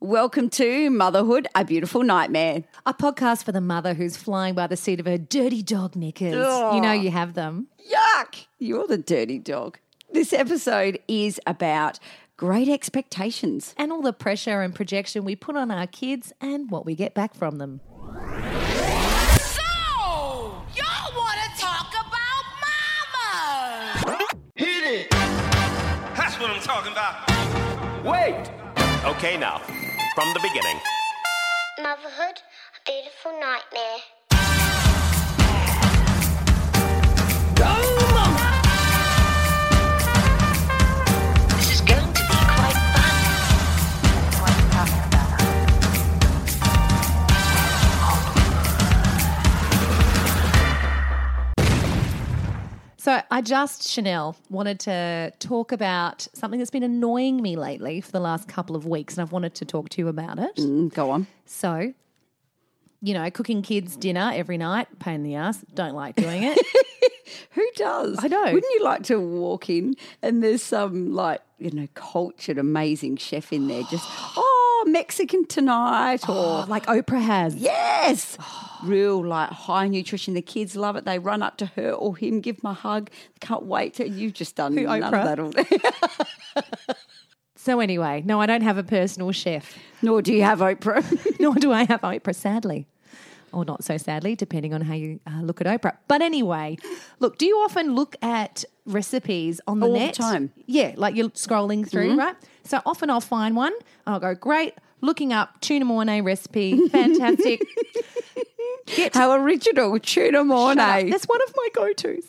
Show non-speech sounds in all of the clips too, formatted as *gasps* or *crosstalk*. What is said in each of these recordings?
Welcome to Motherhood, a Beautiful Nightmare. A podcast for the mother who's flying by the seat of her dirty dog knickers. You oh. know you have them. Yuck! You're the dirty dog. This episode is about great expectations. And all the pressure and projection we put on our kids and what we get back from them. So, y'all want to talk about mama? Hit it! That's what I'm talking about. Wait! Okay, now, from the beginning. Motherhood, a beautiful nightmare. This So I just, Chanel, wanted to talk about something that's been annoying me lately for the last couple of weeks, and I've wanted to talk to you about it. Mm, Go on. So, you know, cooking kids dinner every night, pain in the ass, don't like doing it. *laughs* Who does? I know. Wouldn't you like to walk in and there's some like, you know, cultured, amazing chef in there just, *gasps* oh, Mexican tonight or Oh, like Oprah has. Yes. *sighs* Real like high nutrition. The kids love it. They run up to her or him, give them a hug. Can't wait to you've just done Who, none Oprah? of that all day. *laughs* So anyway, no, I don't have a personal chef, Nor do you have Oprah. *laughs* nor do I have Oprah, sadly. Or not so sadly, depending on how you uh, look at Oprah. But anyway, look, do you often look at recipes on the All the net? time. Yeah, like you're scrolling through, right? So often I'll find one and I'll go, great, looking up tuna mornay recipe, fantastic. *laughs* Get How original. Tuna mornay. That's one of my go-tos.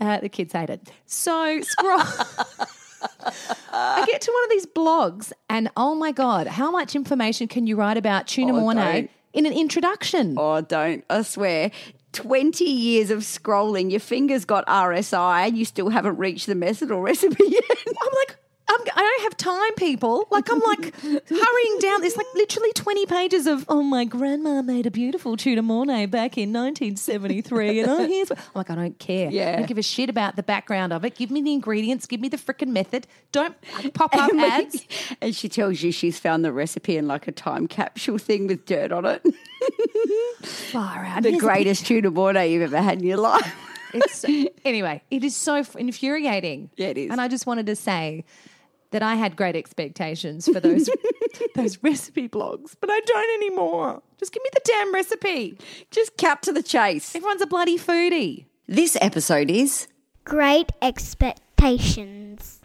Uh, the kids hate it. So scroll. *laughs* I get to one of these blogs, and oh my god, how much information can you write about tuna Oh, mornay don't. in an introduction? Oh, don't. I swear. 20 years of scrolling, your fingers got RSI, and you still haven't reached the method or recipe yet. I'm like, I'm, I don't have time, people. Like, I'm like *laughs* hurrying down. There's like literally 20 pages of, oh, my grandma made a beautiful tuna mornay back in 1973. And oh, here's. I'm like, I don't care. Yeah. I don't give a shit about the background of it. Give me the ingredients. Give me the freaking method. Don't pop up And ads. *laughs* and she tells you she's found the recipe in like a time capsule thing with dirt on it. *laughs* Far out. the Here's greatest tuna mornay you've ever had in your life. It's anyway, it is so infuriating. Yeah, it is. And I just wanted to say that I had great expectations for those *laughs* those recipe blogs, but I don't anymore. Just give me the damn recipe. Just cut to the chase. Everyone's a bloody foodie. This episode is Great expectations.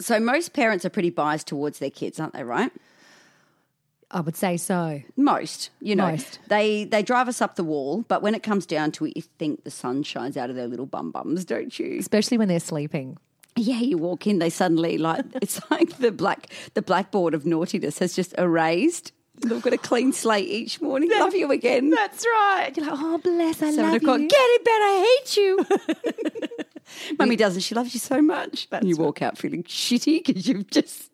so most parents are pretty biased towards their kids, aren't they, right? I would say so. Most, you know, Most. they they drive us up the wall, but when it comes down to it, you think the sun shines out of their little bum bums, don't you? Especially when they're sleeping. Yeah, you walk in, they suddenly like *laughs* it's like the black the blackboard of naughtiness has just erased. They've got a clean slate each morning. Love you again. That's right. You're like, oh bless, I Seven love o'clock. you. Get it, bed. I hate you. *laughs* *laughs* Mummy doesn't. She loves you so much. and you walk out feeling shitty because you've just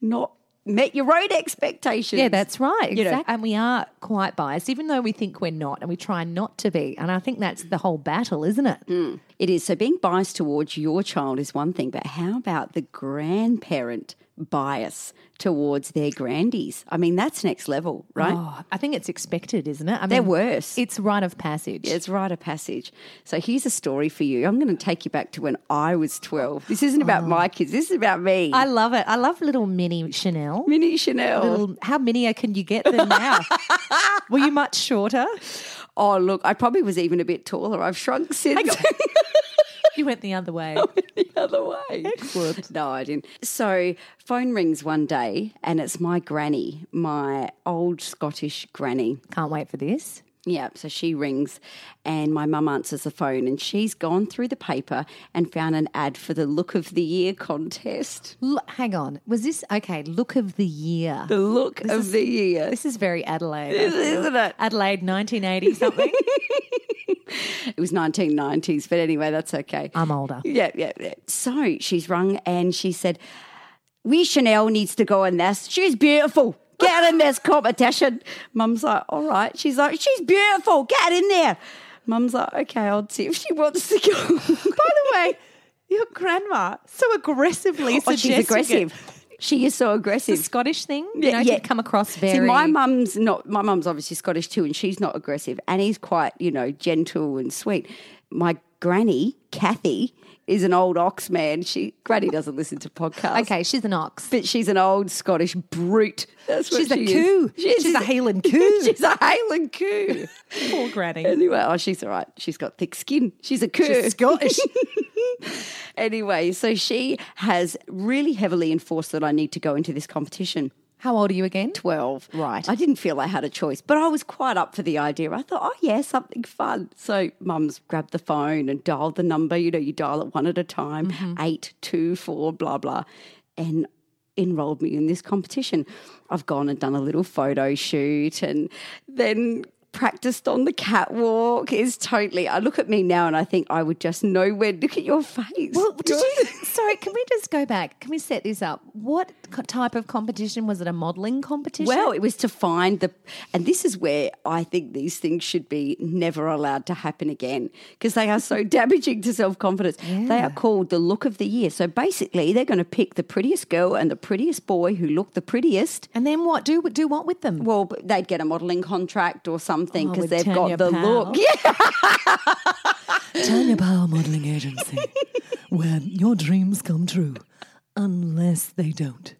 not met your own expectations. Yeah, that's right. You know, Exactly. and we are quite biased, even though we think we're not, and we try not to be. And I think that's the whole battle, isn't it? Hmm. It is. So being biased towards your child is one thing, but how about the grandparent bias towards their grandies? I mean, that's next level, right? Oh, I think it's expected, isn't it? I They're worse. It's rite of passage. It's rite of passage. So here's a story for you. I'm going to take you back to when I was 12. This isn't about oh. my kids. This is about me. I love it. I love little mini Chanel. Mini Chanel. Little, how minier can you get them now? *laughs* Were you much shorter? Oh, look, I probably was even a bit taller. I've shrunk since. You *laughs* went the other way. the other way. Excellent. No, I didn't. So, phone rings one day, and it's my granny, my old Scottish granny. Can't wait for this. Yeah, so she rings, and my mum answers the phone, and she's gone through the paper and found an ad for the Look of the Year contest. L- hang on. Was this okay? Look of the year. The Look of is- the Year. This is very Adelaide, Is- isn't it? Adelaide, nineteen eighty something. *laughs* It was 1990s, but anyway, that's okay. I'm older. Yeah, yeah, yeah. So she's rung and she said, We Chanel needs to go in this. She's beautiful. Get in this competition. Mum's like, All right. She's like, She's beautiful. Get in there. Mum's like, Okay, I'll see if she wants to go. *laughs* By the way, your grandma so aggressively oh, she's aggressive. She is so aggressive. It's a Scottish thing. You Yeah, know, yeah. come across very. See, my mum's not. My mum's obviously Scottish too, and she's not aggressive. And he's quite, you know, gentle and sweet. My granny, Kathy, is an old ox man. She granny doesn't listen to podcasts. okay, she's an ox. But she's an old Scottish brute. That's what She's a she is. coo. She is. She's a Highland *laughs* coo. she's a Highland coo. *laughs* Poor granny. anyway, oh, she's all right. She's got thick skin. She's a coo. She's Scottish. *laughs* anyway, so she has really heavily enforced that I need to go into this competition. How old are you again? 12. Right. I didn't feel I had a choice, but I was quite up for the idea. I thought, oh, yeah, something fun. So mum's grabbed the phone and dialed the number. You know, you dial it one at a time mm-hmm. eight, two, four, blah, blah. And enrolled me in this competition. I've gone and done a little photo shoot and then practiced on the catwalk is totally I look at me now and I think I would just know where look at your face. Well, did you, *laughs* sorry, can we just go back? Can we set this up? What co- type of competition was it? A modelling competition? Well, it was to find the, and this is where I think these things should be never allowed to happen again because they are so *laughs* damaging to self confidence. They are called the look of the year. So basically, they're going to pick the prettiest girl and the prettiest boy who look the prettiest. and then what? Do do what with them? Well, they'd get a modelling contract or something Oh, because with they've Tanya got the Powell. look. Yeah. *laughs* Tanya Power Modeling Agency, where your dreams come true, unless they don't.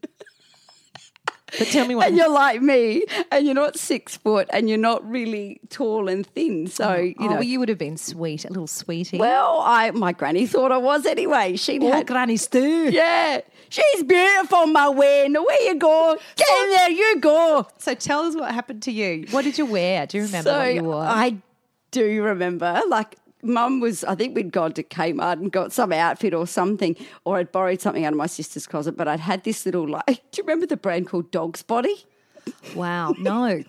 But tell me what. And you're like me, and you're not six foot, and you're not really tall and thin. So oh, you oh, know. well, you would have been sweet, a little sweetie. well, I my granny thought I was anyway. She'd All had grannies do. Yeah. She's beautiful, my win. Away you go. Get in there, you go. so tell us what happened to you. What did you wear? Do you remember so what you wore? I do remember, like, Mum was, I think we'd gone to Kmart and got some outfit or something, or I'd borrowed something out of my sister's closet, but I'd had this little, like, *laughs* do you remember the brand called Dog's Body? wow, no.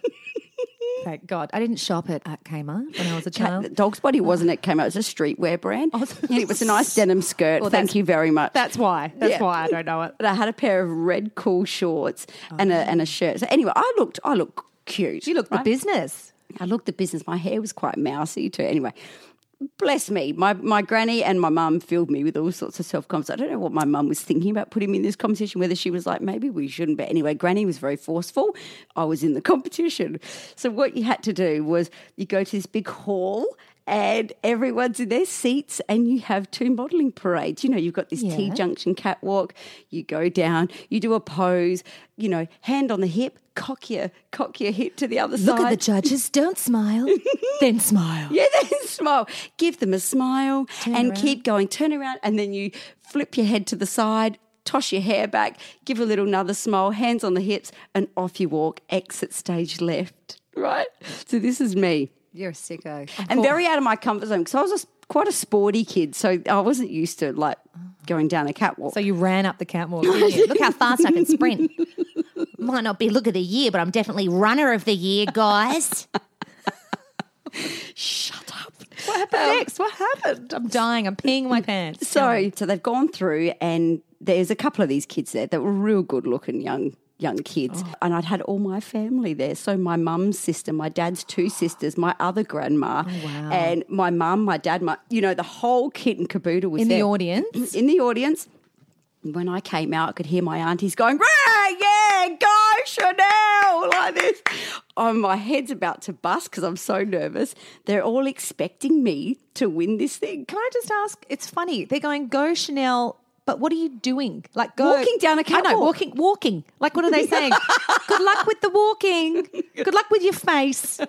Thank God. I didn't shop at, at Kmart when I was a child. Dog's Body oh. wasn't at Kmart, it was a streetwear brand. Oh, *laughs* and it was a nice denim skirt. Well, Thank you very much. That's why. That's Yeah. why I don't know it. But I had a pair of red cool shorts and a and a oh. shirt. So anyway, I looked I looked cute. You look the business. I looked the business. My hair was quite mousy too. Anyway, bless me. My my granny and my mum filled me with all sorts of self confidence. I don't know what my mum was thinking about putting me in this competition. Whether she was like, maybe we shouldn't. But anyway, granny was very forceful. I was in the *laughs* competition. So what you had to do was you go to this big hall. And everyone's in their seats, and you have two modelling parades. You know, you've got this T junction catwalk. You go down, you do a pose. You know, hand on the hip, cock your cock your hip to the other Look side. Look at the judges. Don't smile. *laughs* then smile. Yeah, then smile. Give them a smile and around. keep going. Turn around and then you flip your head to the side, toss your hair back, give a little another smile, hands on the hips, and off you walk. Exit stage left. Right? So this is me. You're a sicko. And very out of my comfort zone because I was quite a sporty kid. So I wasn't used to like going down a catwalk. So you ran up the catwalk. *laughs* didn't you? Look how fast I can sprint. *laughs* Might not be look of the year, but I'm definitely runner of the year, guys. *laughs* Shut up. What happened um, next? What happened? I'm dying. I'm peeing my pants. So, so they've gone through, and there's a couple of these kids there that were real good looking young young kids, oh. and I'd had all my family there. So my mum's sister, my dad's two sisters, my other grandma, oh, and my mum, my dad, my you know the whole kit and caboodle was In the audience? In the audience. When I came out, I could hear my aunties going, "Right, yeah, go Chanel!" like this. Oh, my head's about to bust because I'm so nervous. They're all expecting me to win this thing. Can I just ask? It's funny. They're going, go Chanel. But what are you doing? Like go Walking down a I know, catwalk. walking, walking. Like what are they saying? *laughs* Good luck with the walking. Good luck with your face.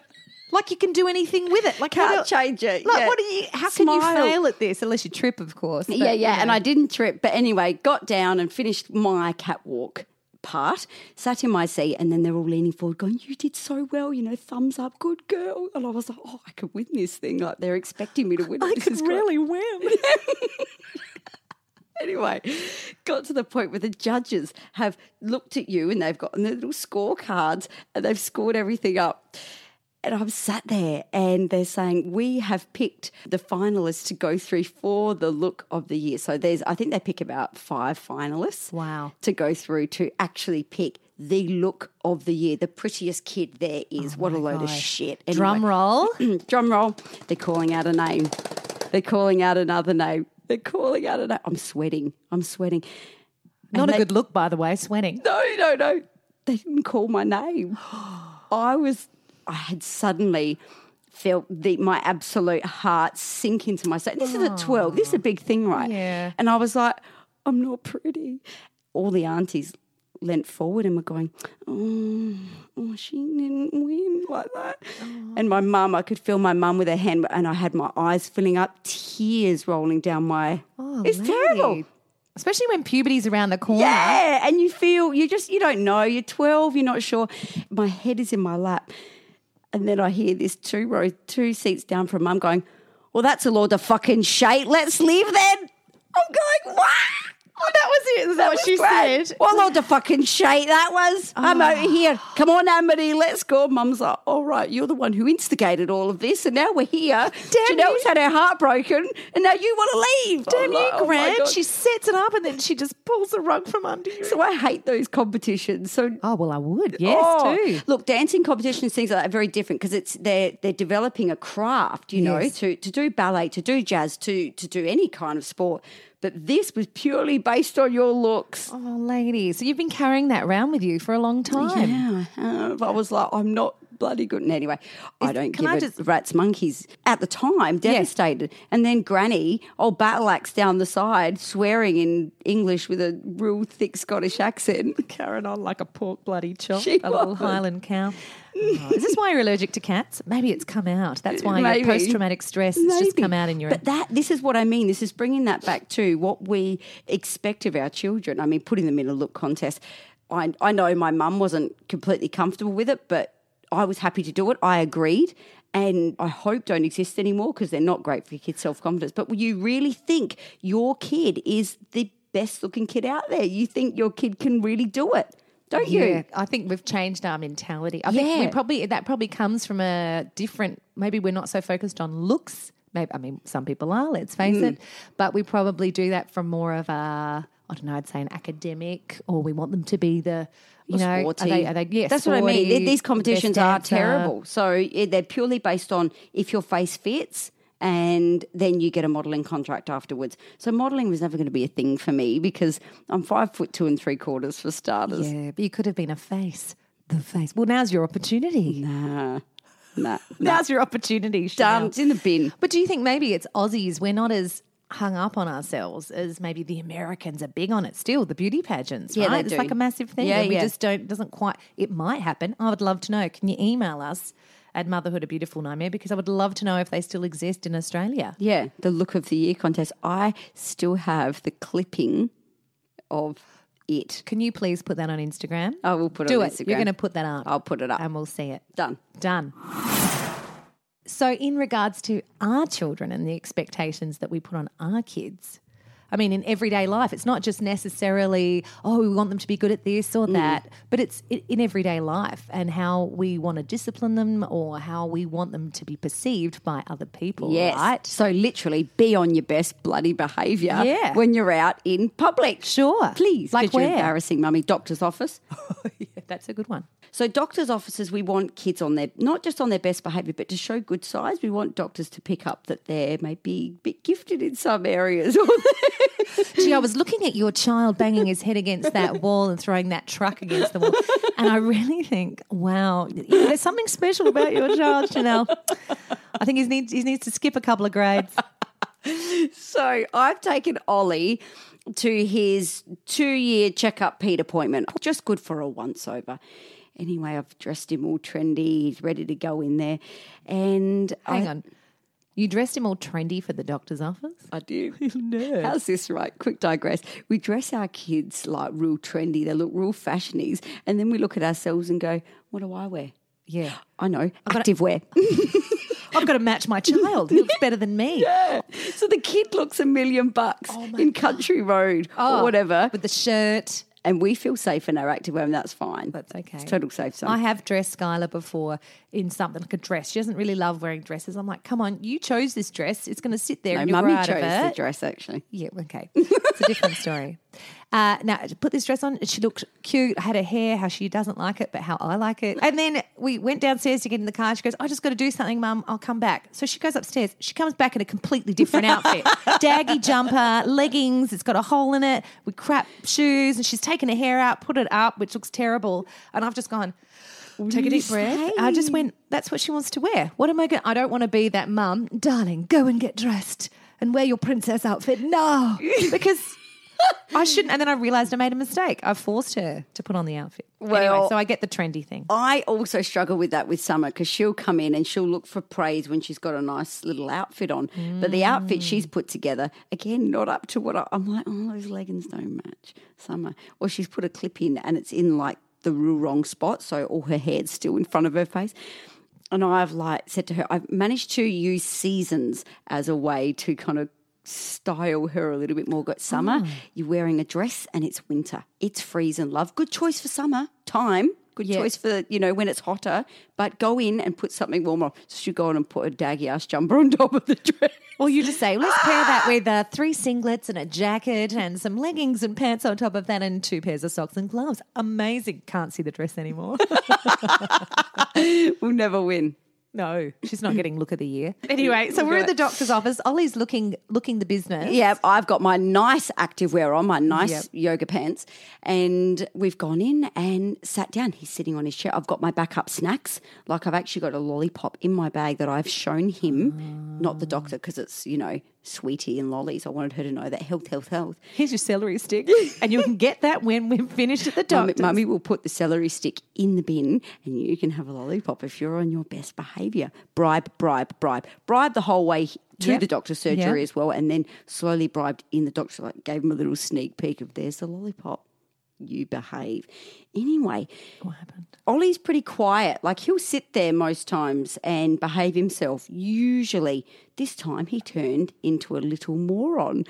Like you can do anything with it. Like how Can't do- change it. Like yeah. what do you? How can you fail at this unless you trip, of course? but, yeah, you yeah. And. I didn't trip. But anyway, got down and finished my catwalk part, sat in my seat, and then they're all leaning forward, going, You did so well, you know, thumbs up, good girl. And I was like, Oh, I could win this thing. Like they're expecting me to win *laughs* it. I This could is great." really win. *laughs* *laughs* Anyway, got to the point where the judges have looked at you and they've got their little scorecards and they've scored everything up. And I'm sat there and they're saying, We have picked the finalists to go through for the look of the year. So there's, I think they pick about five finalists. Wow. To go through to actually pick the look of the year. The prettiest kid there is. Oh what a load of shit. Anyway. Drum roll. *clears throat* Drum roll. They're calling out a name. They're calling out another name. They're calling out a name. I'm sweating. I'm sweating. Not And a they- good look, by the way. Sweating. No, no, no. They didn't call my name. *gasps* I was, I had suddenly felt the, my absolute heart sink into my soul. This is at 12. This is a big thing, right? Yeah. And I was like, I'm not pretty. All the aunties leant forward and were going, oh, oh she didn't win like that. And my mum, I could feel my mum with her hand, and I had my eyes filling up, tears rolling down my. Oh, it's terrible. Especially when puberty's around the corner. Yeah, and you feel you just you don't know. You're 12. You're not sure. My head is in my lap, and then I hear this two row, two seats down from mum going, "Well, that's a load of fucking shite. Let's leave then." I'm going, "What?" Oh, that was it. Is that, what she great. said? What a load of fucking shite that was. I'm out of here. Come on, Amity, let's go. Mum's like, all right, you're the one who instigated all of this, and now we're here. Damn Janelle's had her heart broken, and now you want to leave. Damn I'm you, like, oh she sets it up and then she just pulls the rug from under you. So I hate those competitions. So oh, well, I would. Yes, Oh, too. Look, dancing competitions, things like that, are very different because it's they're they're developing a craft, you know, to to do ballet, to do jazz, to to do any kind of sport. But this was purely based on your looks. Oh, lady. So you've been carrying that around with you for a long time. Yeah, I have. I was like, I'm not bloody good. And anyway, I don't can give I a just- rat's monkeys. At the time, devastated. And then Granny, old battle axe down the side, swearing in English with a real thick Scottish accent. *laughs* Carrying on like a pork bloody chop, She a little. Highland cow. *laughs* Oh, is this why you're allergic to cats? Maybe it's come out. That's why Maybe. your post-traumatic stress has just come out in your. But that this is what I mean. This is bringing that back to what we expect of our children. I mean, putting them in a look contest. I I know my mum wasn't completely comfortable with it, but I was happy to do it. I agreed. And I hope don't exist anymore because they're not great for your kids' self confidence. But you really think your kid is the best looking kid out there? You think your kid can really do it, don't Yeah, you? I think we've changed our mentality. I think we probably that probably comes from a different. Maybe we're not so focused on looks. Maybe I mean some people are. Let's face Mm. it, but we probably do that from more of a. I don't know. I'd say an academic, or we want them to be the. You know, are they, are they, yeah, That's what I mean. These competitions are terrible. So they're purely based on if your face fits. And then you get a modelling contract afterwards. So modelling was never going to be a thing for me because I'm five foot two and three quarters for starters. Yeah, but you could have been a face. The face. Well, now's your opportunity. Nah, nah, *laughs* nah. Now's your opportunity. Done. It's in the bin. But do you think maybe it's Aussies? We're not as hung up on ourselves as maybe the Americans are big on it still. The beauty pageants, Yeah, right? it's do. like a massive thing. Yeah, and we yeah. just don't doesn't quite. It might happen. I would love to know. Can you email us at Motherhood a Beautiful Nightmare because I would love to know if they still exist in Australia. Yeah, the look of the year contest. I still have the clipping of it. Can you please put that on Instagram? I will put it Do on it. Instagram. You're going to put that up. I'll put it up. and we'll see it. Done. Done. So, in regards to our children and the expectations that we put on our kids, I mean, in everyday life, it's not just necessarily, oh, we want them to be good at this Mm. or that, but it's in everyday life and how we want to discipline them or how we want them to be perceived by other people. Yes. Right? So literally be on your best bloody behaviour Yeah. when you're out in public. Sure. Please. Like where? embarrassing mummy. Doctor's office. *laughs* yeah, that's a good one. So doctors' offices, we want kids on their not just on their best behaviour, but to show good size. We want doctors to pick up that they're maybe a bit gifted in some areas. *laughs* *laughs* Gee, I was looking at your child banging his head against that wall and throwing that truck against the wall. And I really think, wow, there's something special about your child, Chanel. I think he needs, he needs to skip a couple of grades. *laughs* so I've taken Ollie to his two-year checkup Pete appointment. Just good for a once-over. Anyway, I've dressed him all trendy. He's ready to go in there. And Hang I, on. You dressed him all trendy for the doctor's office? I do. *laughs* How's this right? Quick digress. We dress our kids like real trendy. They look real fashionies. And then we look at ourselves and go, what do I wear? Yeah. I know, I've active wear. *laughs* I've got to match my child. He looks *laughs* better than me. so the kid looks a million bucks oh in Country Road Oh, or whatever. With the shirt. And we feel safe in our active wear, and that's fine. That's okay. It's total safe zone. I have dressed Skylar before in something like a dress. She doesn't really love wearing dresses. I'm like, come on, you chose this dress. It's going to sit there no, and mummy chose the dress actually. Yeah, okay. It's a different story. *laughs* Uh, now, I put this dress on. She looked cute. Had her hair how she doesn't like it, but how I like it. And then we went downstairs to get in the car. She goes, I just got to do something, Mum. I'll come back. So she goes upstairs. She comes back in a completely different outfit *laughs* daggy jumper, leggings. It's got a hole in it with crap shoes. And she's taken her hair out, put it up, which looks terrible. And I've just gone, Take a deep breath. I just went, that's what she wants to wear. What am I going I don't want to be that mum. Darling, go and get dressed and wear your princess outfit now. *laughs* Because I shouldn't. And then I realized I made a mistake. I forced her to put on the outfit. anyway, Well- so I get the trendy thing. I also struggle with that with Summer because she'll come in and she'll look for praise when she's got a nice little outfit on. But the outfit she's put together, again, not up to what I, I'm like, oh, those leggings don't match Summer. Or she's put a clip in and it's in like the real wrong spot. So all her hair's still in front of her face. And I've like said to her, I've managed to use seasons as a way to kind of style her a little bit more. Got summer, you're wearing a dress and it's winter. It's freezing, love. Good choice for summer. Time. Good choice for, you know, when it's hotter. But go in and put something warmer. So she'll go on and put a daggy ass jumper on top of the *laughs* dress. Or you just say, let's pair that with uh, three singlets and a jacket and some leggings and pants on top of that and two pairs of socks and gloves. Amazing. Can't see the dress anymore. *laughs* we'll never win. No, she's not getting look of the year. *laughs* Anyway, so we're at the doctor's office. Ollie's looking looking the business. Yeah, I've got my nice activewear on, my nice Yep. yoga pants, and we've gone in and sat down. He's sitting on his chair. I've got my backup snacks. Like I've actually got a lollipop in my bag that I've shown him, not the doctor, because it's you know sweetie and lollies. I wanted her to know that health, health, health. Here's your celery stick, *laughs* and you can get that when we're finished at the Mummy, doctor's. Mummy will put the celery stick in the bin, and you can have a lollipop if you're on your best behaviour. Bribe, bribe, bribe, bribe the whole way to Yep. the doctor's surgery Yep. as well, and then slowly bribed in the doctor. Like gave him a little sneak peek of there's the lollipop. You behave. Anyway, What happened? Ollie's pretty quiet. Like he'll sit there most times and behave himself. Usually, this time he turned into a little moron.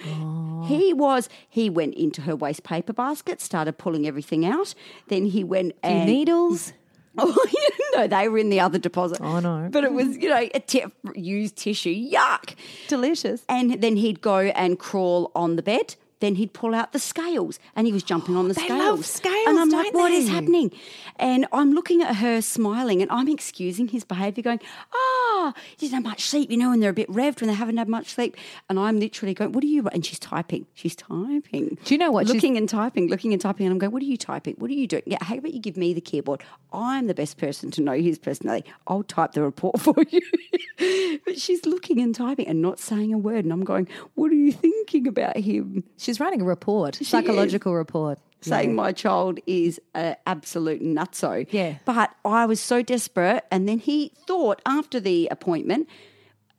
He was. He went into her waste paper basket, started pulling everything out. Then he went and Needles. *laughs* Oh, *laughs* no, they were in the other deposit. Oh, no. But it was, you know, a ti- used tissue. Yuck. Delicious. And then he'd go and crawl on the bed. Then he'd pull out the scales and he was jumping on the They scales. love scales, And I'm like, what is they? happening? And I'm looking at her smiling and I'm excusing his behaviour, going, ah, you didn't have much sleep, you know, and they're a bit revved when they haven't had much sleep. And I'm literally going, what are you? And she's typing. She's typing. Do you know what she's- Looking and typing, looking and typing. And I'm going, what are you typing? What are you doing? Yeah, how about you give me the keyboard? I'm the best person to know his personality. I'll type the report *laughs* for you. but she's looking and typing and not saying a word. And I'm going, what are you thinking about him? She's writing a report, psychological report. Saying my child is an absolute nutso. Yeah. But I was so desperate. And then he thought after the appointment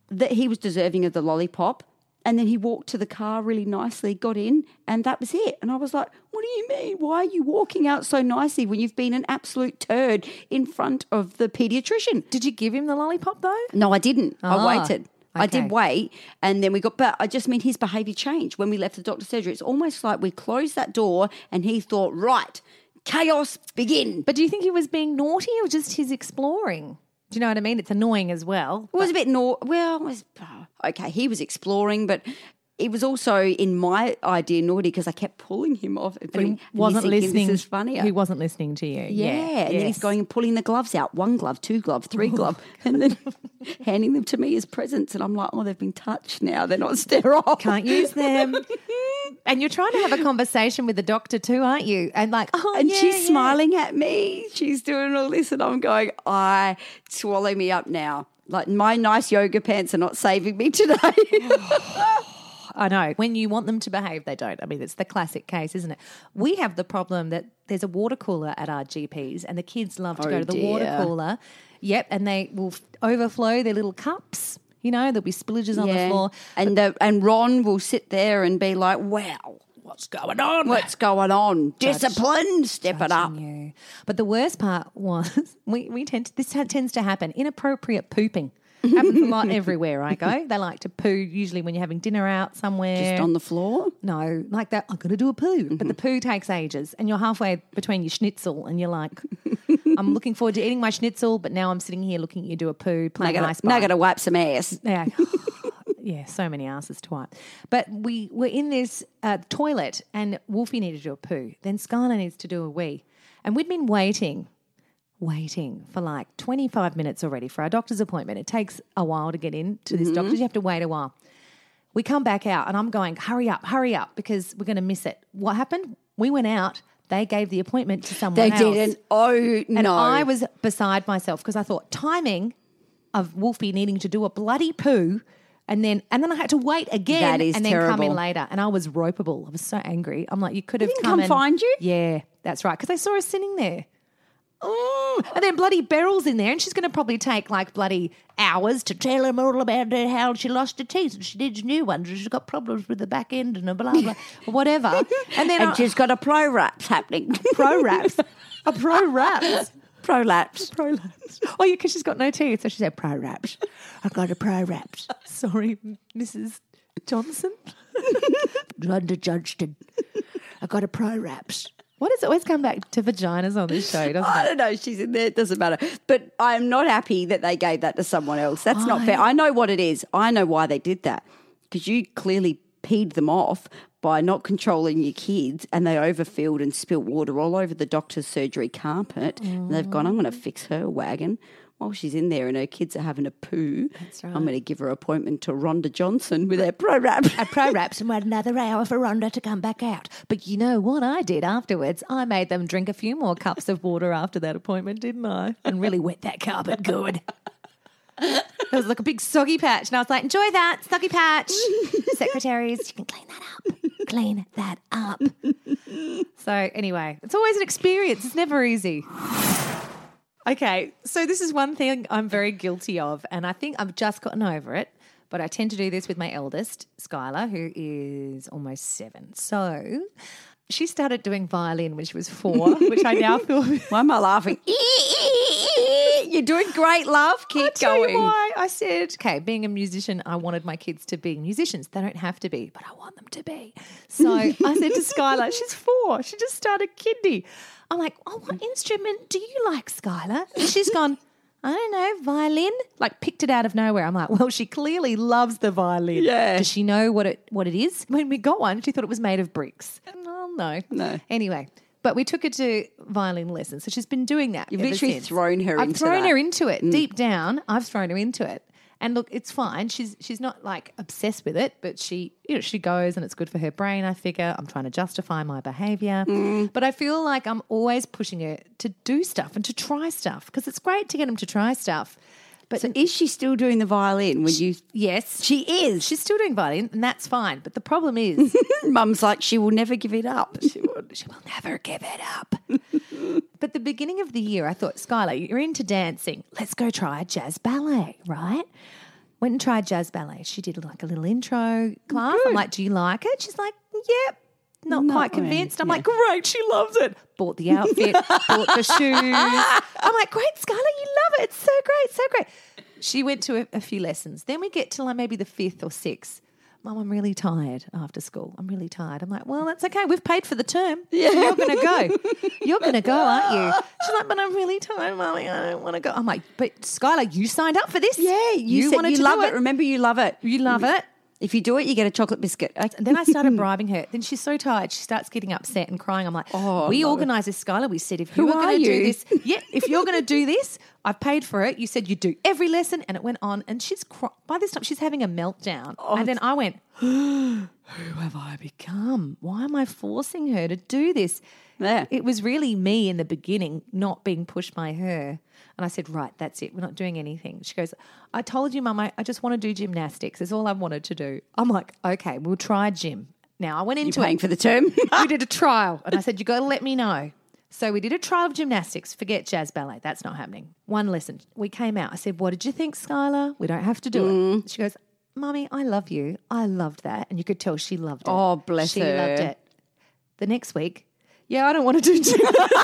that he was deserving of the lollipop. And then he walked to the car really nicely, got in, and that was it. And I was like, What do you mean? Why are you walking out so nicely when you've been an absolute turd in front of the pediatrician? Did you give him the lollipop though? No, I didn't. Ah. I waited. I did wait, and then we got. But I just mean his behaviour changed when we left the doctor's surgery. It's almost like we closed that door, and he thought, right, chaos begin. But do you think he was being naughty or just his exploring? Do you know what I mean? It's annoying as well. It was a bit nor well, it was oh, okay. He was exploring, but it was also in my idea naughty because I kept pulling him off. And he putting- he's wasn't listening. This is funnier. He wasn't listening to you. Yeah, and then he's going and pulling the gloves out, one glove, two glove, three oh, glove, and then *laughs* handing them to me as presents. And I'm like, oh, they've been touched now; they're not sterile. Can't use them. *laughs* and you're trying to have a conversation with the doctor too, aren't you? And like, oh, And yeah, she's yeah. smiling at me. She's doing all this, and I'm going, I swallow me up now. Like my nice yoga pants are not saving me today. *sighs* *laughs* I know. When you want them to behave, they don't. I mean, it's the classic case, isn't it? We have the problem that there's a water cooler at our GPs, and the kids love to Oh, go to the water cooler. Yep, and they will f- overflow their little cups. You know, there'll be spillages on the floor. And the, and Ron will sit there and be like, "Wow, what's going on? What's going on? Discipline, step it up." you. But the worst part *laughs* was we, we tend to, this tends to happen inappropriate pooping. Happens a lot *laughs* everywhere I go. They like to poo usually when you're having dinner out somewhere. Just on the floor. No, like that. I'm going to do a poo, but the poo takes ages, and you're halfway between your schnitzel, and you're like, I'm looking forward to eating my schnitzel, but now I'm sitting here looking at you do a poo, playing now bar. gotta wipe some ass. Yeah. *laughs* *laughs* yeah, so many asses to wipe. But we were in this uh, toilet and Wolfie needed to do a poo. Then Skylar needs to do a wee. And we'd been waiting, waiting for like 25 minutes already for our doctor's appointment. It takes a while to get in to this mm-hmm. doctor's. You have to wait a while. We come back out and I'm going, hurry up, hurry up, because we're going to miss it. What happened? We went out. They gave the appointment to someone They else. didn't. Oh And no! And I was beside myself because I thought timing of Wolfie needing to do a bloody poo and then and then I had to wait again That is and then come in later. And I was ropeable. I was so angry. I'm like, you could have come, come and- find you? Yeah, that's right. Because they saw us sitting there. Oh, and then bloody Beryl's in there, and she's going to probably take like bloody hours to tell him all about her- how she lost her teeth and she needs new ones and she's got problems with the back end and a blah blah *laughs* whatever. And then and I- she's got a prolapse happening. *laughs* pro raps, a pro raps. prolapse. prolapse. Oh, yeah, because she's got no teeth. So she said prolapse. I've got a prolapse. Sorry, Mrs. Johnson. *laughs* Under Johnston. I've got a prolapse. Why does it always come back to vaginas on this show, *laughs* doesn't I it? don't know. She's in there. It doesn't matter. But I'm not happy that they gave that to someone else. That's not fair. I know what it is. I know why they did that. Because you clearly peed them off by not controlling your kids and they overfilled and spilt water all over the doctor's surgery carpet. And they've gone, I'm going to fix her wagon. While she's in there and her kids are having a poo, right. I'm going to give her appointment to Rhonda Johnson with her prolapse. A prolapse and wait another hour for Rhonda to come back out. But you know what I did afterwards? I made them drink a few more cups of water after that appointment, didn't I? And really wet that carpet good. It was like a big soggy patch. And I was like, enjoy that, soggy patch. Secretaries, you can clean that up. Clean that up. So, anyway, it's always an experience. It's never easy. Okay, so this is one thing I'm very guilty of, and I think I've just gotten over it. But I tend to do this with my eldest, Skylar, who is almost seven. So she started doing violin when she was four, *laughs* which I now feel. *laughs* *laughs* Why am I laughing? You're doing great, love. Keep I'll tell going. you why. I said, okay, being a musician, I wanted my kids to be musicians. They don't have to be, but I want them to be. So I said to Skylar, she's four. She just started kindy. I'm like, oh, what instrument do you like, Skylar? And she's gone, I don't know, violin. Like picked it out of nowhere. I'm like, well, she clearly loves the violin. Yeah. Does she know what it what it is? When we got one, she thought it was made of bricks. Well, no. No. Anyway. But we took her to violin lessons. So she's been doing that. You've ever literally since. thrown her into it. I've into thrown that. her into it. Mm. Deep down, I've thrown her into it. And look, it's fine. She's she's not like obsessed with it, but she you know she goes and it's good for her brain. I figure I'm trying to justify my behavior, mm. but I feel like I'm always pushing her to do stuff and to try stuff because it's great to get them to try stuff. But So is she still doing the violin when you yes, She is. she's still doing violin, and that's fine. But the problem is, *laughs* Mum's like she will never give it up. she will, she will never give it up. *laughs* but the beginning of the year, I thought, Skylar, you're into dancing. Let's go try a jazz ballet, right? Went and tried jazz ballet. She did like a little intro class. I'm like, do you like it? She's like, yep. Not quite really, convinced. I'm yeah. like, great, she loves it. Bought the outfit, bought the shoes. *laughs* I'm like, great, Skylar, you love it. It's so great, so great. she went to a, a few lessons. Then we get to like maybe the fifth or sixth. Mum, I'm really tired after school. I'm really tired. I'm like, well, that's okay. We've paid for the term. Yeah. So you're going to go. You're going to go, aren't you? *laughs* She's like, but I'm really tired, Mummy. I don't want to go. I'm like, but Skylar, you signed up for this. Yeah, you, said wanted you to love do it. Remember, you love it. You love it. If you do it, you get a chocolate biscuit. And then I started *laughs* bribing her. Then she's so tired, she starts getting upset and crying. I'm like, Oh, we organised this, Skylar. We said, if Who you are are going to do this, *laughs* yeah, if you're going to do this, I've paid for it. You said you do every lesson, and it went on. And she's cry- by this time she's having a meltdown. Oh, and then I went, *gasps* who have I become? Why am I forcing her to do this? Yeah. It was really me in the beginning, not being pushed by her. And I said, right, that's it. We're not doing anything. She goes, I told you, Mum, I, I just want to do gymnastics. It's all I wanted to do. I'm like, okay, we'll try gym. Now I went You're into paying it. for the term. *laughs* we did a trial, and I said, you got to let me know. So we did a trial of gymnastics. Forget jazz ballet. That's not happening. One lesson. We came out. I said, what did you think, Skylar? We don't have to do Mm. it. She goes, Mummy, I love you. I loved that. And you could tell she loved it. Oh, bless she her. loved it. The next week, yeah, I don't want to do gymnastics.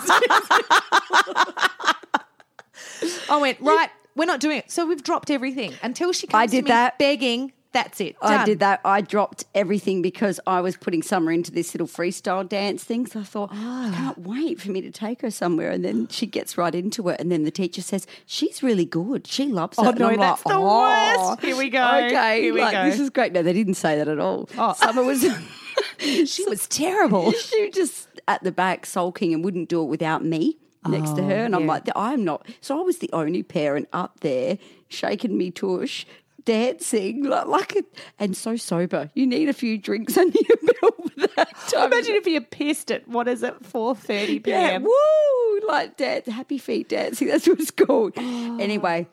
I went, right, we're not doing it. So we've dropped everything until she comes I to did me that. begging. That's it. I Done. did that. I dropped everything because I was putting Summer into this little freestyle dance thing. So I thought. I oh. can't wait for me to take her somewhere. And then she gets right into it. And then the teacher says, She's really good. She loves oh, it. Oh, And no, I'm that's like, the "Oh, worst. Here we go. Okay. Here we like, go." This is great. No, they didn't say that at all. Oh. Summer was. *laughs* *laughs* She was terrible. *laughs* she was just at the back sulking and wouldn't do it without me next to her. And I'm Oh, like, I'm not. So I was the only parent up there shaking me tush. Dancing like, like a, and so sober. You need a few drinks under your belt for that *laughs* time. Imagine if you're pissed at what is it, four thirty yeah, p.m. woo, like dance, happy feet dancing. That's what it's called. Oh. Anyway,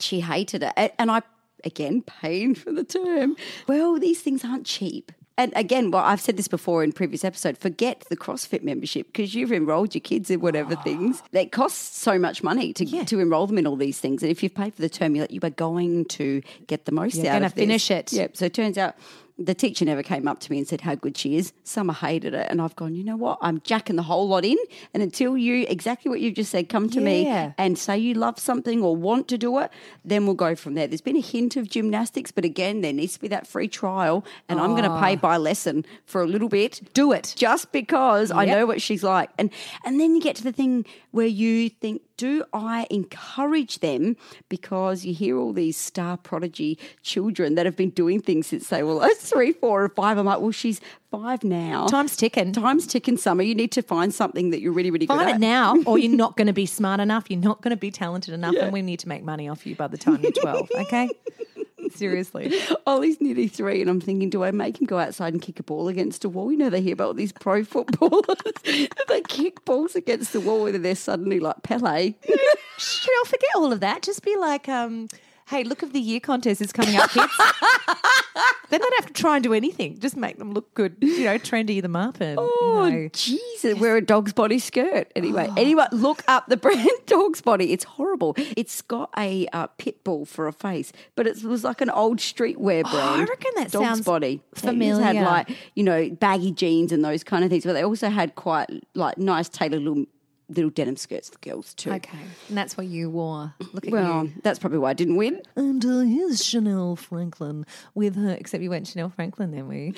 she hated it, and I again paying for the term. Well, these things aren't cheap. And again, well, I've said this before in previous episode. Forget the CrossFit membership because you've enrolled your kids in whatever ah. things. It costs so much money to to enroll them in all these things. And if you've paid for the term, you you are going to get the most You're out of finish it. Yep. So it turns out the teacher never came up to me and said how good she is. Summer hated it. And I've gone, you know what? I'm jacking the whole lot in. And until you, exactly what you've just said, come to me and say you love something or want to do it, then we'll go from there. There's been a hint of gymnastics, but again, there needs to be that free trial. And I'm going to pay oh. by lesson for a little bit. Do it. Just because I know what she's like. And and then you get to the thing where you think, do I encourage them because you hear all these star prodigy children that have been doing things since they were like three, four, or five. I'm like, well, she's five now. Time's ticking. Time's ticking, Summer. You need to find something that you're really, really good Find at. it now, or you're not going to be smart enough. You're not going to be talented enough, and we need to make money off you by the time you're 12. Okay? *laughs* *laughs* Seriously. Ollie's nearly three, and I'm thinking, do I make him go outside and kick a ball against a wall? You know, they hear about all these pro footballers. *laughs* they kick balls against the wall, and they're suddenly like Pele. *laughs* Cheryl, forget all of that. Just be like, um, hey, look of the year contest is coming up, kids. *laughs* then they don't have to try and do anything. Just make them look good, you know, trendy them up and Oh, you know. Jesus, wear a dog's body skirt. Anyway, *gasps* anyway, look up the brand *laughs* Dog's Body. It's horrible. It's got a uh, pit bull for a face, but it was like an old streetwear brand. Oh, I reckon that Dog's sounds Body. Familiar. had like, you know, baggy jeans and those kind of things, but they also had quite like nice tailored little, little denim skirts for girls too. Okay. And that's what you wore. Look at Well, you. that's probably why I didn't win. And uh, here's Chanel Franklin with her, except you went Chanel Franklin then, were you?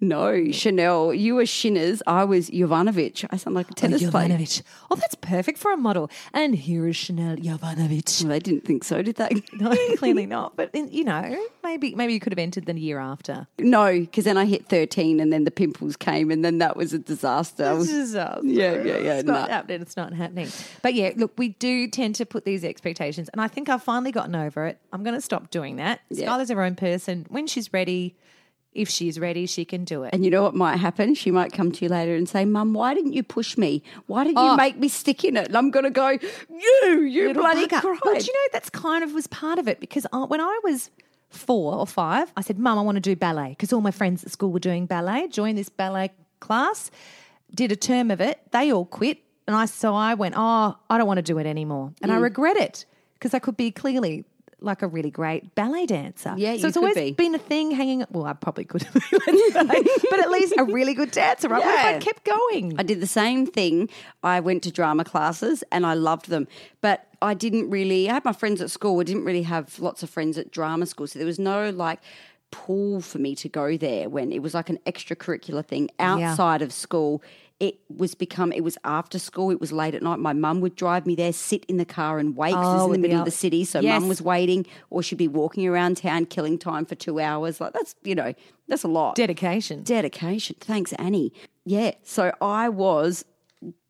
No, Chanel, you were Shinners. I was Jovanovic. I sound like a tennis player. Jovanovic. Oh, that's perfect for a model. And here is Chanel Jovanovic. Well, they didn't think so, did they? *laughs* No, *laughs* clearly not. But you know, maybe maybe you could have entered the year after. No, because then I hit 13 and then the pimples came and then that was a disaster. I was, disaster. Yeah, yeah, yeah, It's not happening. It's not happening. But yeah, look, we do tend to put these expectations, and I think I've finally gotten over it. I'm going to stop doing that. Yeah. Skylar's her own person. When she's ready, if she's ready, she can do it. and you know what might happen? She might come to you later and say, Mum, why didn't you push me? Why didn't Oh. you make me stick in it? And I'm going to go, You, you Little bloody. But you know, that's kind of was part of it because I, when I was four or five, I said, Mum, I want to do ballet because all my friends at school were doing ballet. Joined this ballet class, did a term of it. They all quit. And I so I went, Oh, I don't want to do it anymore. And I mm. regret it because I could be clearly like a really great ballet dancer. Yeah, so it's always be. been a thing hanging. Well, I probably could, *laughs* but at least a really good dancer. Right? What if I kept going? I did the same thing. I went to drama classes and I loved them. But I didn't really, I had my friends at school. I didn't really have lots of friends at drama school. So there was no like pull for me to go there when it was like an extracurricular thing outside of school. It was become, it was after school, it was late at night. My mum would drive me there, sit in the car and wait 'cause it's Oh, in the with the middle of the city. So Yes. mum was waiting or she'd be walking around town, killing time for two hours. Like that's, you know, that's a lot Dedication. dedication. Thanks, Annie. Yeah. So I was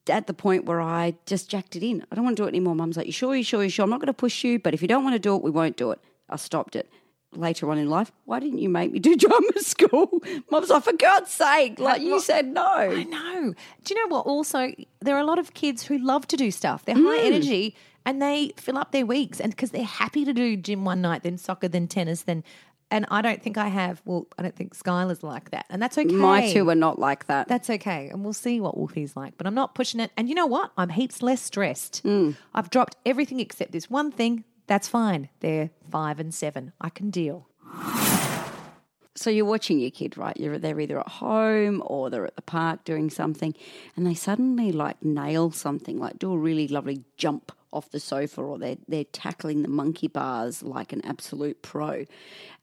at the point where I just jacked it in. I don't want to do it anymore. Mum's like, You sure, you sure, you sure? I'm not going to push you, but if you don't want to do it, we won't do it. I stopped it. Later on in life, why didn't you make me do *laughs* drama school? Mum's like, For God's sake, like you said no. I know. Do you know what? Also, there are a lot of kids who love to do stuff. They're high Mm. energy and they fill up their weeks, and because they're happy to do gym one night, then soccer, then tennis, then. And I don't think I have. Well, I don't think Skylar's like that, and that's okay. My two are not like that. That's okay. And we'll see what Wolfie's like. But I'm not pushing it. And you know what? I'm heaps less stressed. Mm. I've dropped everything except this one thing. That's fine. They're five and seven. I can deal. So you're watching your kid, right? You're they're either at home or they're at the park doing something, and they suddenly like nail something, like do a really lovely jump off the sofa, or they're they're tackling the monkey bars like an absolute pro,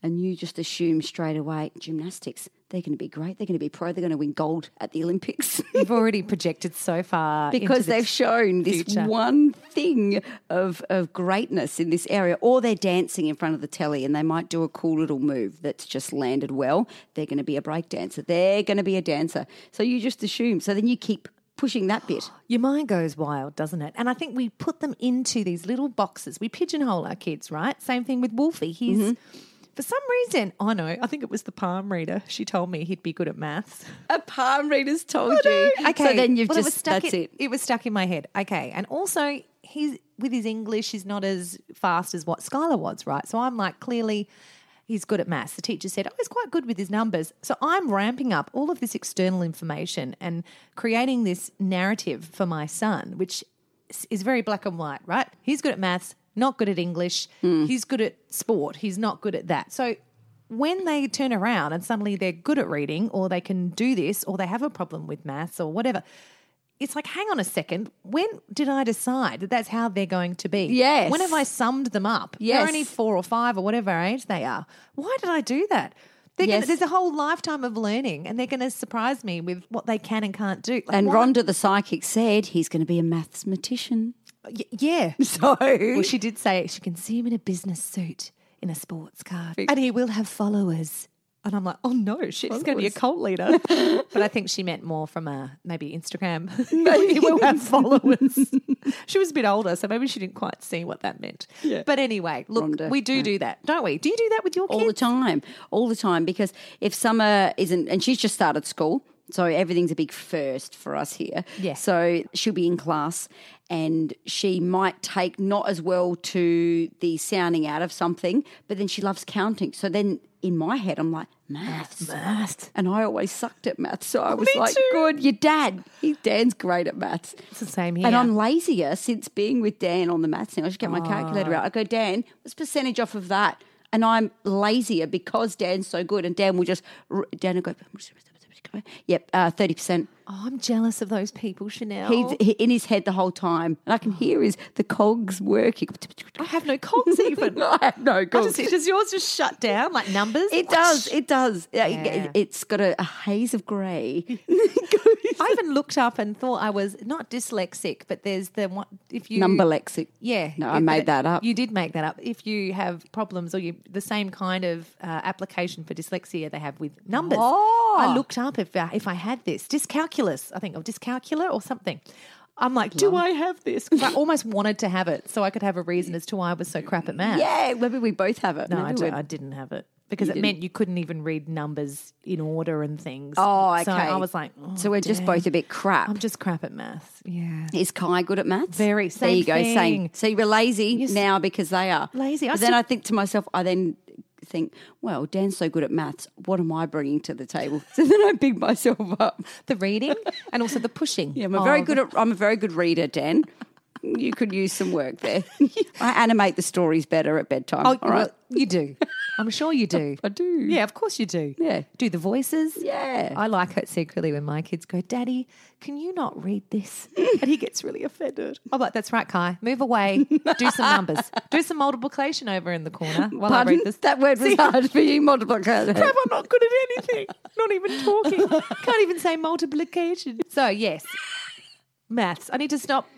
and you just assume straight away gymnastics. They're going to be great. They're going to be pro. They're going to win gold at the Olympics. *laughs* You've already projected so far because they've shown this future. one thing of, of greatness in this area, or they're dancing in front of the telly and they might do a cool little move that's just landed well. They're going to be a break dancer. They're going to be a dancer. So you just assume. So then you keep pushing that bit. *gasps* Your mind goes wild, doesn't it? And I think we put them into these little boxes. We pigeonhole our kids, right? Same thing with Wolfie. He's Mm-hmm. For some reason, oh, I know, I think it was the palm reader. She told me he'd be good at maths. A palm reader's told oh, you. Okay. So then you've well, it was just, stuck that's in, it. It was stuck in my head. Okay. And also, he's with his English, he's not as fast as what Skylar was, right? So I'm like, clearly, he's good at maths. The teacher said, oh, he's quite good with his numbers. So I'm ramping up all of this external information and creating this narrative for my son, which is very black and white, right? He's good at maths, not good at English. Hmm. He's good at sport. He's not good at that. So when they turn around and suddenly they're good at reading or they can do this or they have a problem with maths or whatever, it's like, hang on a second. When did I decide that that's how they're going to be? Yes. When have I summed them up? Yes. They're only four or five or whatever age they are. Why did I do that? Yes. gonna, there's a whole lifetime of learning and they're going to surprise me with what they can and can't do. Like, And Rhonda the psychic said he's going to be a mathematician. Y- yeah. *laughs* So Well, she did say she can see him in a business suit in a sports car, and he will have followers. And I'm like, oh no, shit, he's going to be a cult leader. *laughs* but I think she meant more from a maybe Instagram. *laughs* he will have followers. she was a bit older, so maybe she didn't quite see what that meant. Yeah. But anyway, look, Rhonda, we do do that, don't we? Do you do that with your all the time, all the time. Because if summer isn't, and she's just started school, so everything's a big first for us here. Yeah. So she'll be in class, and she might take not as well to the sounding out of something, but then she loves counting. So then in my head, I'm like maths, maths, and I always sucked at maths. So I was Me like, too. good, your dad, he Dan's great at maths. It's the same here. And I'm lazier since being with Dan on the maths thing. I just get my Oh. calculator out. I go, Dan, what's percentage off of that? And I'm lazier because Dan's so good. And Dan will just, Dan will go, yep, uh, 30%. Oh, I'm jealous of those people, Chanel. He's he, in his head the whole time. And I can hear his, the cogs working. I have no cogs *laughs* even. I have no cogs. just, does yours just shut down like numbers? It does. It does. Yeah. It, has got a, a haze of grey. *laughs* *laughs* I even looked up and thought I was not dyslexic, but there's the one if you Number lexic. Yeah, No, I made that up. You did make that up. If you have problems or you the same kind of uh, application for dyslexia they have with numbers, Oh. I looked up if uh, if I had this dyscalculus, I think, or dyscalculia or something. I'm like, do I have this? I almost wanted to have it so I could have a reason as to why I was so crap at math. Yeah, maybe we both have it. No, Maybe I, do, we're- I didn't have it because it meant you couldn't even read numbers in order and things. Oh, okay. So I was like, oh, so we're just damn. both a bit crap. I'm just crap at maths. Yeah. Is Kai good at maths? Very. There Same you go. thing. Same. So you were lazy now because they are Lazy. I But then still- I think to myself, I then think, well, Dan's so good at maths. What am I bringing to the table? *laughs* So then I big myself up. The reading and also the pushing. Yeah, I'm a very oh, good. At, I'm a very good reader, Dan. you could use some work there. *laughs* I animate the stories better at bedtime. Oh, all right. well, you do. I'm sure you do. *laughs* I do. Yeah, of course you do. Yeah. Do the voices. Yeah. I like it secretly when my kids go, Daddy, can you not read this? *laughs* And he gets really offended. I'm like, that's right, Kai. Move away. Do some numbers. Do some multiplication over in the corner while I read this. That word was See, hard for you, multiplication. *laughs* Crap, I'm not good at anything. Not even talking. Can't even say multiplication. So, yes, maths. I need to stop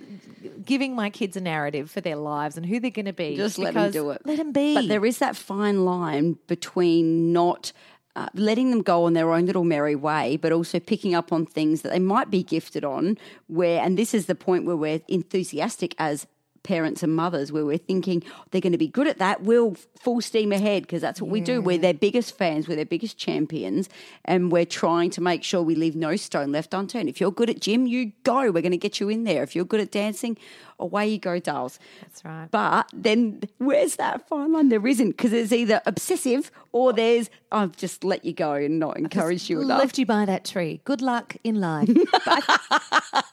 giving my kids a narrative for their lives and who they're going to be. Just let them do it. Let them be. But there is that fine line between not uh, letting them go on their own little merry way, but also picking up on things that they might be gifted on. Where, and this is the point where we're enthusiastic as parents and mothers, where we're thinking oh, they're going to be good at that. We'll full steam ahead because that's what we do. We're their biggest fans, we're their biggest champions, and we're trying to make sure we leave no stone left unturned. If you're good at gym, you go. We're going to get you in there. If you're good at dancing, away you go, dolls. That's right. But then where's that fine line? There isn't because it's either obsessive or there's I've just let you go and not encouraged you enough. left you by that tree. Good luck in life. *laughs*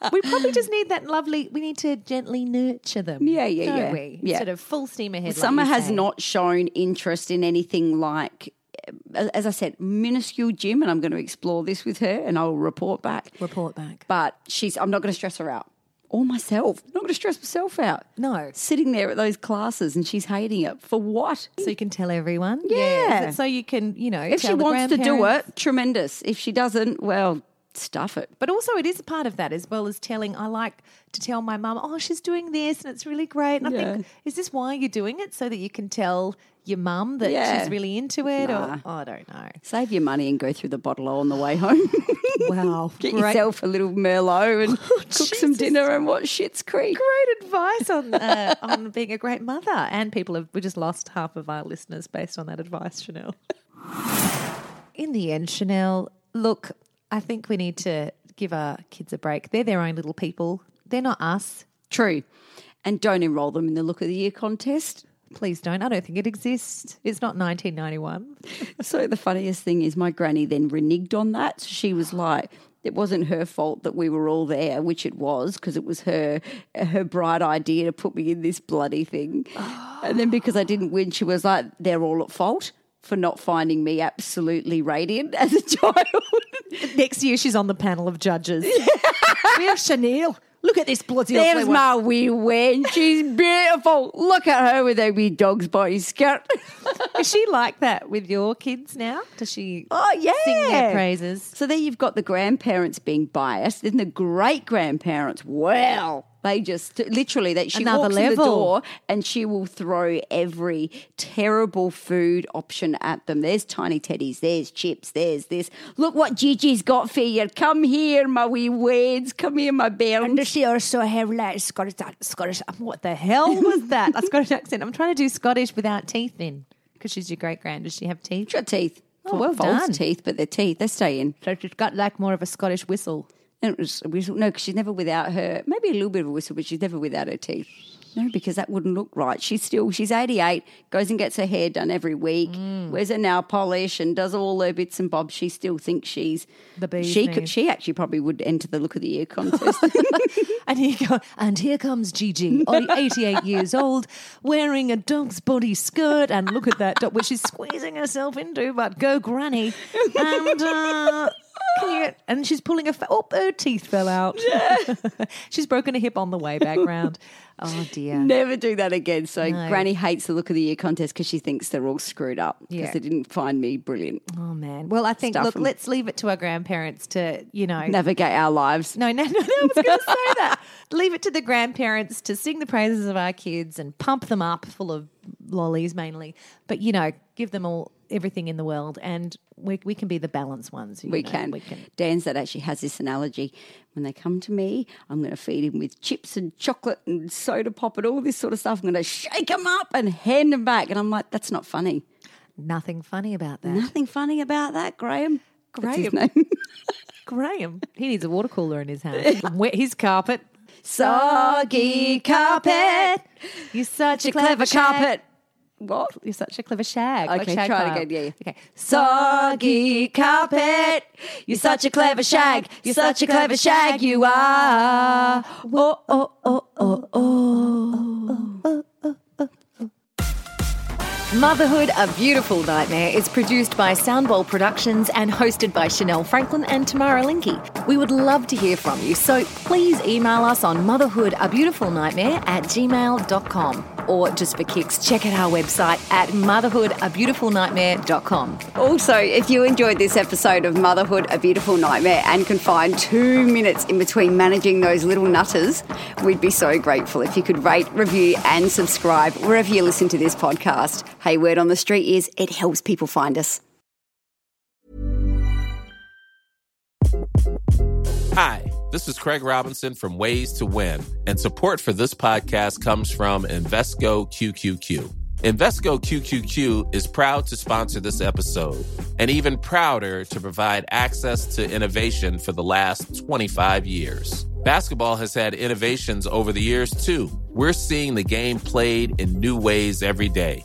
But we probably just need that lovely. We need to gently nurture them. Yeah, yeah, don't yeah. We Yeah. Instead of full steam ahead. like Summer has say. not shown interest in anything like, as I said, minuscule gym, and I'm going to explore this with her, and I'll report back. report back. But she's, I'm not going to stress her out. Or myself. I'm not going to stress myself out. No. Sitting there at those classes and she's hating it. For what? So you can tell everyone. Yeah. It So you can, you know, If she wants to do it, tremendous. If she doesn't, well, stuff it. But also, it is a part of that as well as telling. I like to tell my mum, oh, she's doing this and it's really great. And I think, is this why you're doing it? So that you can tell your mum that Yeah. she's really into it? Nah. Or, oh, I don't know. Save your money and go through the bottle on the way home. *laughs* Wow. *laughs* Get Great- yourself a little Merlot and *laughs* cook some dinner and watch Schitt's Creek. great advice on uh, on being a great mother. And people have we just lost half of our listeners based on that advice, Chanel. In the end, Chanel, look, I think we need to give our kids a break. They're their own little people. They're not us. True. And don't enrol them in the Look of the Year contest. Please don't. I don't think it exists. It's not 1991. *laughs* So the funniest thing is my granny then reneged on that. So she was like, it wasn't her fault that we were all there, which it was because it was her her bright idea to put me in this bloody thing. *gasps* And then because I didn't win, she was like, they're all at fault for not finding me absolutely radiant *laughs* as a child. Next year, she's on the panel of judges. *laughs* Where's Chanel? Look at this bloody There's my wee wen. She's beautiful. Look at her with her wee dog's body skirt. *laughs* Is she like that with your kids now? Does she Oh yeah, sing their praises? So there you've got the grandparents being biased, then the great grandparents. Well, they just literally that she Another walks in the door and she will throw every terrible food option at them. There's tiny teddies, there's chips, there's this. Look what Gigi's got for you. Come here, my wee weeds. Come here, my bairns. And she also have like Scottish Scottish. What the hell was that? A Scottish accent. I'm trying to do Scottish without teeth in because she's your great grand. Does she have teeth? She's got teeth. Oh, well false done. teeth, but they're teeth. They stay in. So she's got like more of a Scottish whistle. And it was a whistle. No, because she's never without her. Maybe a little bit of a whistle, but she's never without her teeth. No, because that wouldn't look right. She's still she's eighty eight. Goes and gets her hair done every week. Mm. Wears her nail polish and does all her bits and bobs. She still thinks she's The bee's She could. She actually probably would enter the look of the year *laughs* contest. *laughs* And here go, and here comes Gigi, only *laughs* 88 years old, wearing a dog's body skirt. And look at that dog, which she's squeezing herself into, but go granny. And uh, and she's pulling a, fa- oh, her teeth fell out. *laughs* she's broken a hip on the way back round. *laughs* Oh dear. never do that again. So No. Granny hates the look of the year contest because she thinks they're all screwed up because Yeah. they didn't find me brilliant. Oh man. Well, I think Stuff look, let's leave it to our grandparents to, you know, Navigate our lives. No, no, no, no. I was going to say that. *laughs* Leave it to the grandparents to sing the praises of our kids and pump them up full of lollies mainly. But, you know, give them all everything in the world and we, we can be the balanced ones. you We know, can. We can. Dan's that actually has this analogy. When they come to me, I'm going to feed him with chips and chocolate and soda pop and all this sort of stuff. I'm going to shake him up and hand him back. And I'm like, that's not funny. Nothing funny about that. Nothing funny about that, Graham. Graham. *laughs* Graham, he needs a water cooler in his house. Wet his carpet. Soggy carpet. You're such a A clever, clever carpet. What? You're such a clever shag. like Okay, shag try it again, yeah, yeah. Okay. Soggy carpet. You're such a clever shag. You're such a clever shag. You are. Oh, oh, oh, Oh, oh, oh, oh, oh. Motherhood, A Beautiful Nightmare is produced by Soundbowl Productions and hosted by Chanel Franklin and Tamara Linky. We would love to hear from you, so please email us on motherhoodabeautifulnightmare at gmail.com. Or just for kicks, check out our website at motherhoodabeautifulnightmare.com. Also, if you enjoyed this episode of Motherhood, A Beautiful Nightmare and can find two minutes in between managing those little nutters, we'd be so grateful if you could rate, review, and subscribe wherever you listen to this podcast. Hey, word on the street is it helps people find us. Hi, this is Craig Robinson from Ways to Win, and support for this podcast comes from Invesco QQQ. Invesco QQQ is proud to sponsor this episode and even prouder to provide access to innovation for the last 25 years. Basketball has had innovations over the years too. We're seeing the game played in new ways every day.